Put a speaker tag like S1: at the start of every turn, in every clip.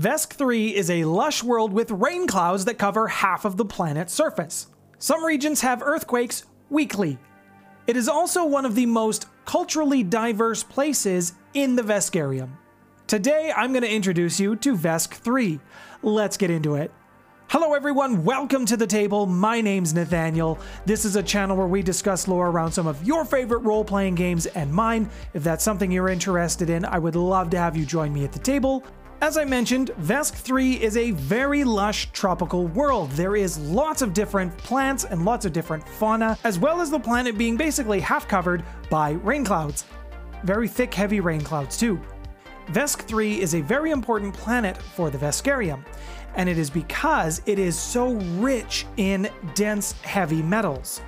S1: Vesk 3 is a lush world with rain clouds that cover half of the planet's surface. Some regions have earthquakes weekly. It is also one of the most culturally diverse places in the Veskarium. Today, I'm going to introduce you to Vesk 3. Let's get into it. Hello, everyone. Welcome to the table. My name's Nathaniel. This is a channel where we discuss lore around some of your favorite role playing games and mine. If that's something you're interested in, I would love to have you join me at the table. As I mentioned, Vesk 3 is a very lush tropical world. There is lots of different plants and lots of different fauna, as well as the planet being basically half covered by rain clouds. Very thick, heavy rain clouds, too. Vesk 3 is a very important planet for the Veskarium, and it is because it is so rich in dense heavy metals.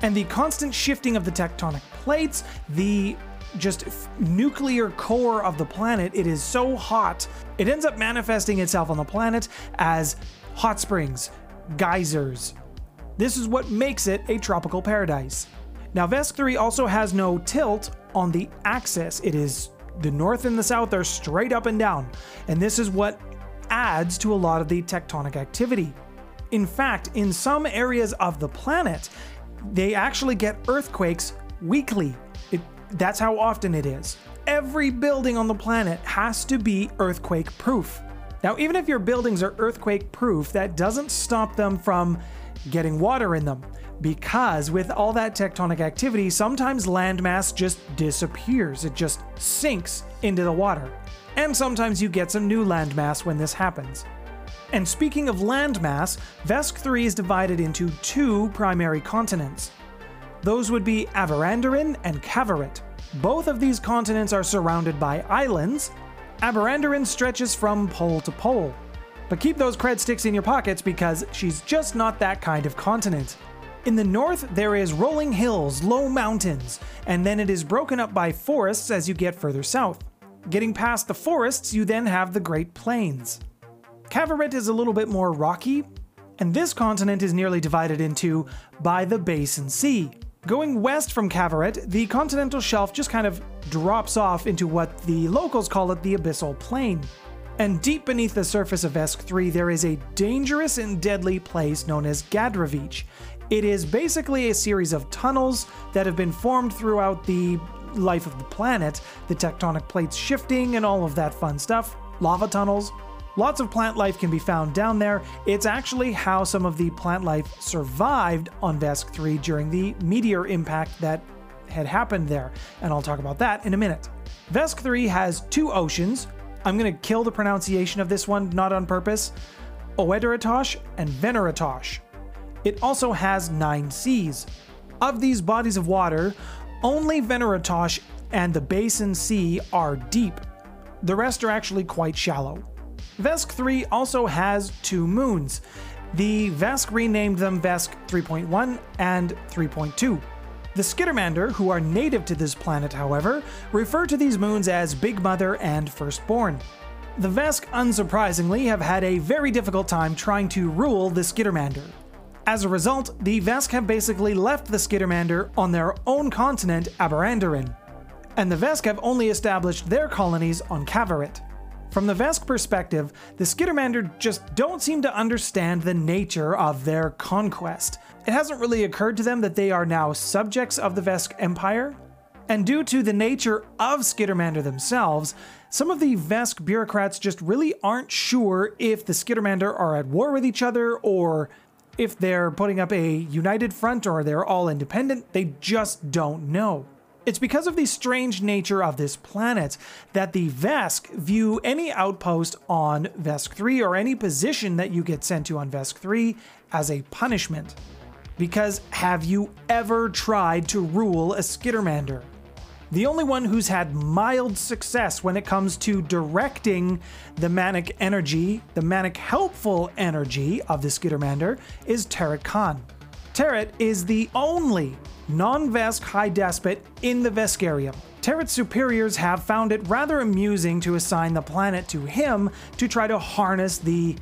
S1: And the constant shifting of the tectonic plates, the just nuclear core of the planet, it is so hot, it ends up manifesting itself on the planet as hot springs, geysers. This is what makes it a tropical paradise. Now, Vesk 3 also has no tilt on the axis. It is the north and the south are straight up and down, and this is what adds to a lot of the tectonic activity. In fact, in some areas of the planet, they actually get earthquakes weekly. That's how often it is. Every building on the planet has to be earthquake proof. Now, even if your buildings are earthquake proof, that doesn't stop them from getting water in them because with all that tectonic activity, sometimes landmass just disappears. It just sinks into the water. And sometimes you get some new landmass when this happens. And speaking of landmass, Vesk 3 is divided into two primary continents. Those would be Aberandarin and Kavarit. Both of these continents are surrounded by islands. Aberandarin stretches from pole to pole. But keep those cred sticks in your pockets because she's just not that kind of continent. In the north, there is rolling hills, low mountains, and then it is broken up by forests as you get further south. Getting past the forests, you then have the Great Plains. Kavarit is a little bit more rocky, and this continent is nearly divided into by the Basin Sea. Going west from Kavarit, the continental shelf just kind of drops off into what the locals call it the Abyssal Plain. And deep beneath the surface of Vesk 3, there is a dangerous and deadly place known as Gadravich. It is basically a series of tunnels that have been formed throughout the life of the planet, the tectonic plates shifting and all of that fun stuff. Lava tunnels. Lots of plant life can be found down there. It's actually how some of the plant life survived on Vesk 3 during the meteor impact that had happened there, and I'll talk about that in a minute. Vesk 3 has two oceans. I'm going to kill the pronunciation of this one, not on purpose. Oederatosh and Veneratosh. It also has nine seas. Of these bodies of water, only Veneratosh and the Basin Sea are deep. The rest are actually quite shallow. Vesk 3 also has two moons. The Vesk renamed them Vesk 3.1 and 3.2. The Skittermander, who are native to this planet, however, refer to these moons as Big Mother and Firstborn. The Vesk, unsurprisingly, have had a very difficult time trying to rule the Skittermander. As a result, the Vesk have basically left the Skittermander on their own continent, Aberandarin, and the Vesk have only established their colonies on Kavarit. From the Vesk perspective, the Skittermander just don't seem to understand the nature of their conquest. It hasn't really occurred to them that they are now subjects of the Vesk Empire. And due to the nature of Skittermander themselves, some of the Vesk bureaucrats just really aren't sure if the Skittermander are at war with each other or if they're putting up a united front or they're all independent, they just don't know. It's because of the strange nature of this planet that the Vesk view any outpost on Vesk 3 or any position that you get sent to on Vesk 3 as a punishment. Because have you ever tried to rule a Skittermander? The only one who's had mild success when it comes to directing the manic energy, the manic helpful energy of the Skittermander is Territ Khan. Territ is the only non-Vesk High Despot in the Veskarium. Territ's superiors have found it rather amusing to assign the planet to him to try to harness the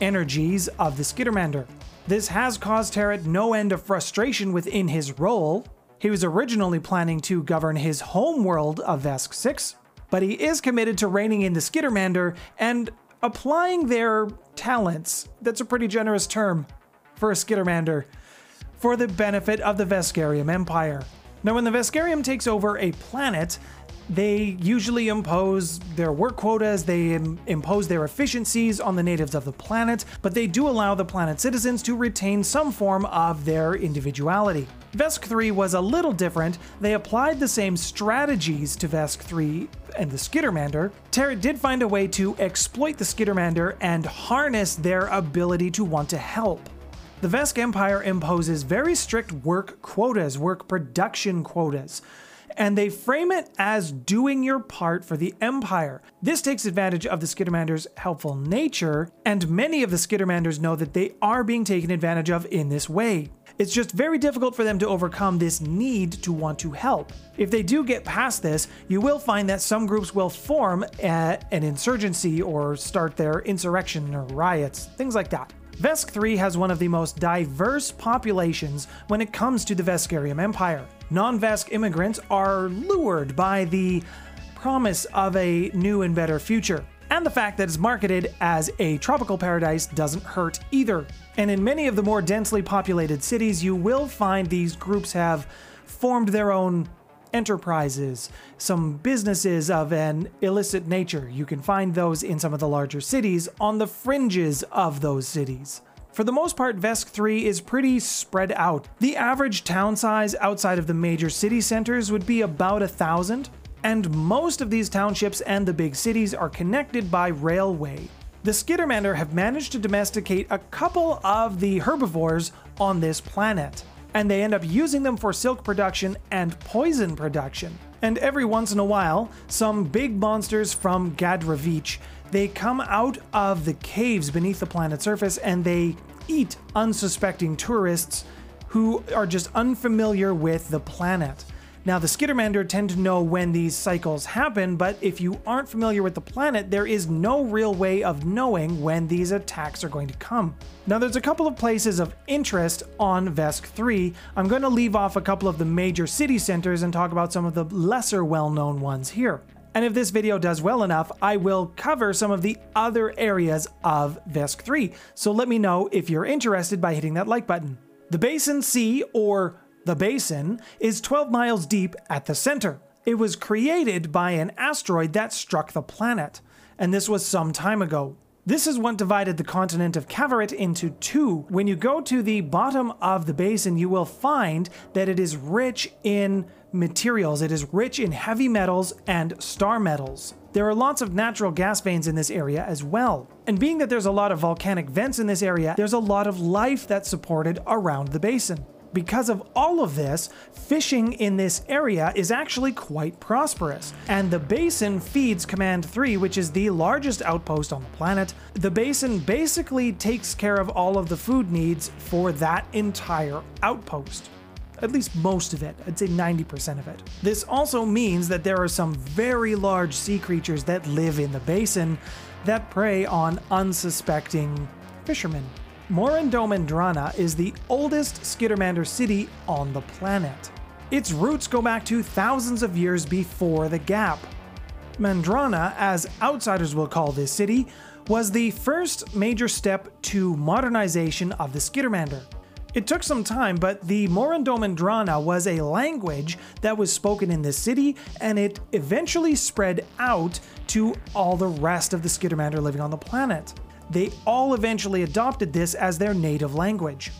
S1: energies of the Skittermander. This has caused Territ no end of frustration within his role, he was originally planning to govern his home world of Vesk 6, but he is committed to reining in the Skittermander and applying their talents, that's a pretty generous term for a Skittermander, for the benefit of the Veskarium Empire. Now, when the Veskarium takes over a planet, they usually impose their work quotas, they Im- impose their efficiencies on the natives of the planet, but they do allow the planet citizens to retain some form of their individuality. Vesk 3 was a little different. They applied the same strategies to Vesk 3 and the Skittermander. Terra did find a way to exploit the Skittermander and harness their ability to want to help. The Vesk Empire imposes very strict work quotas, work production quotas and they frame it as doing your part for the Empire. This takes advantage of the Skittermander's helpful nature, and many of the Skittermanders know that they are being taken advantage of in this way. It's just very difficult for them to overcome this need to want to help. If they do get past this, you will find that some groups will form a, an insurgency or start their insurrection or riots, things like that. Vesk 3 has one of the most diverse populations when it comes to the Veskarium Empire. Non Vesk immigrants are lured by the promise of a new and better future. And the fact that it's marketed as a tropical paradise doesn't hurt either. And in many of the more densely populated cities, you will find these groups have formed their own enterprises, some businesses of an illicit nature. You can find those in some of the larger cities on the fringes of those cities. For the most part, Vesk 3 is pretty spread out. The average town size outside of the major city centers would be about a thousand, and most of these townships and the big cities are connected by railway. The Skittermander have managed to domesticate a couple of the herbivores on this planet and they end up using them for silk production and poison production. And every once in a while, some big monsters from Gadravich, they come out of the caves beneath the planet's surface and they eat unsuspecting tourists who are just unfamiliar with the planet. Now, the Skittermander tend to know when these cycles happen, but if you aren't familiar with the planet, there is no real way of knowing when these attacks are going to come. Now, there's a couple of places of interest on Vesk 3. I'm going to leave off a couple of the major city centers and talk about some of the lesser well known ones here. And if this video does well enough, I will cover some of the other areas of Vesk 3. So let me know if you're interested by hitting that like button. The Basin Sea, or the basin is 12 miles deep at the center. It was created by an asteroid that struck the planet, and this was some time ago. This is what divided the continent of Kavarit into two. When you go to the bottom of the basin, you will find that it is rich in materials. It is rich in heavy metals and star metals. There are lots of natural gas veins in this area as well. And being that there's a lot of volcanic vents in this area, there's a lot of life that's supported around the basin. Because of all of this, fishing in this area is actually quite prosperous, and the basin feeds Command 3, which is the largest outpost on the planet. The basin basically takes care of all of the food needs for that entire outpost at least most of it, I'd say 90% of it. This also means that there are some very large sea creatures that live in the basin that prey on unsuspecting fishermen. Morandomandrana is the oldest Skittermander city on the planet. Its roots go back to thousands of years before the Gap. Mandrana, as outsiders will call this city, was the first major step to modernization of the Skittermander. It took some time, but the Morandomandrana was a language that was spoken in this city, and it eventually spread out to all the rest of the Skittermander living on the planet they all eventually adopted this as their native language.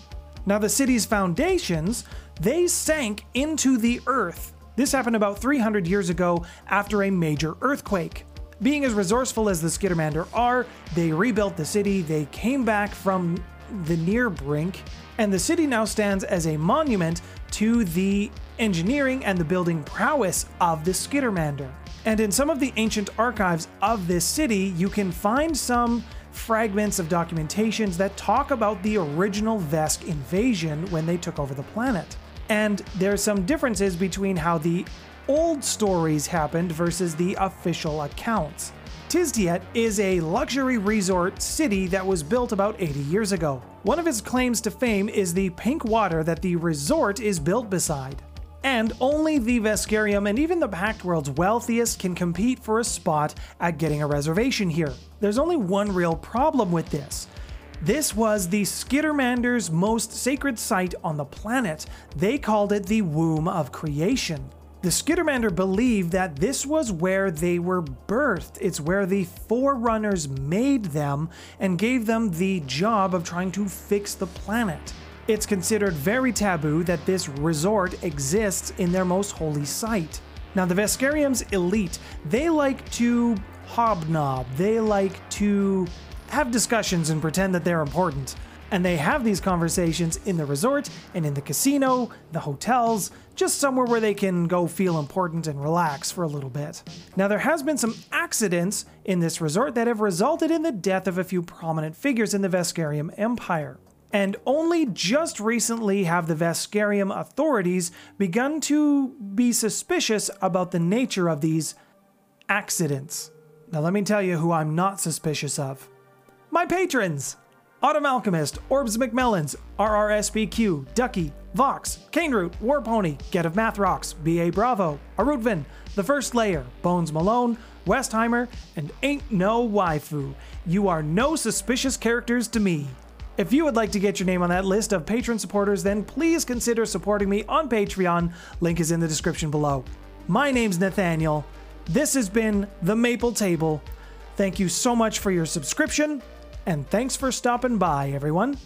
S1: Now, the city's foundations, they sank into the earth. This happened about 300 years ago after a major earthquake. Being as resourceful as the Skittermander are, they rebuilt the city, they came back from the near brink, and the city now stands as a monument to the engineering and the building prowess of the Skittermander. And in some of the ancient archives of this city, you can find some fragments of documentations that talk about the original Vesk invasion when they took over the planet. And there's some differences between how the old stories happened versus the official accounts. Tiztiet is a luxury resort city that was built about 80 years ago. One of its claims to fame is the pink water that the resort is built beside. And only the Veskarium and even the Pact World's wealthiest can compete for a spot at getting a reservation here. There's only one real problem with this. This was the Skittermander's most sacred site on the planet. They called it the Womb of Creation. The Skittermander believed that this was where they were birthed. It's where the Forerunners made them and gave them the job of trying to fix the planet. It's considered very taboo that this resort exists in their most holy site. Now, the Veskarium's elite, they like to hobnob, they like to have discussions and pretend that they're important. And they have these conversations in the resort and in the casino, the hotels, just somewhere where they can go feel important and relax for a little bit. Now, there has been some accidents in this resort that have resulted in the death of a few prominent figures in the Veskarium Empire. And only just recently have the Veskarium authorities begun to be suspicious about the nature of these accidents. Now, let me tell you who I'm not suspicious of my patrons! Autumn Alchemist, Orbs McMellans, RRSBQ, Ducky, Vox, Caneroot, Warpony, Get of Math Rocks, BA Bravo, Arutvin, The First Layer, Bones Malone, Westheimer, and Ain't No Waifu. You are no suspicious characters to me. If you would like to get your name on that list of patron supporters, then please consider supporting me on Patreon. Link is in the description below. My name's Nathaniel. This has been The Maple Table. Thank you so much for your subscription, and thanks for stopping by, everyone.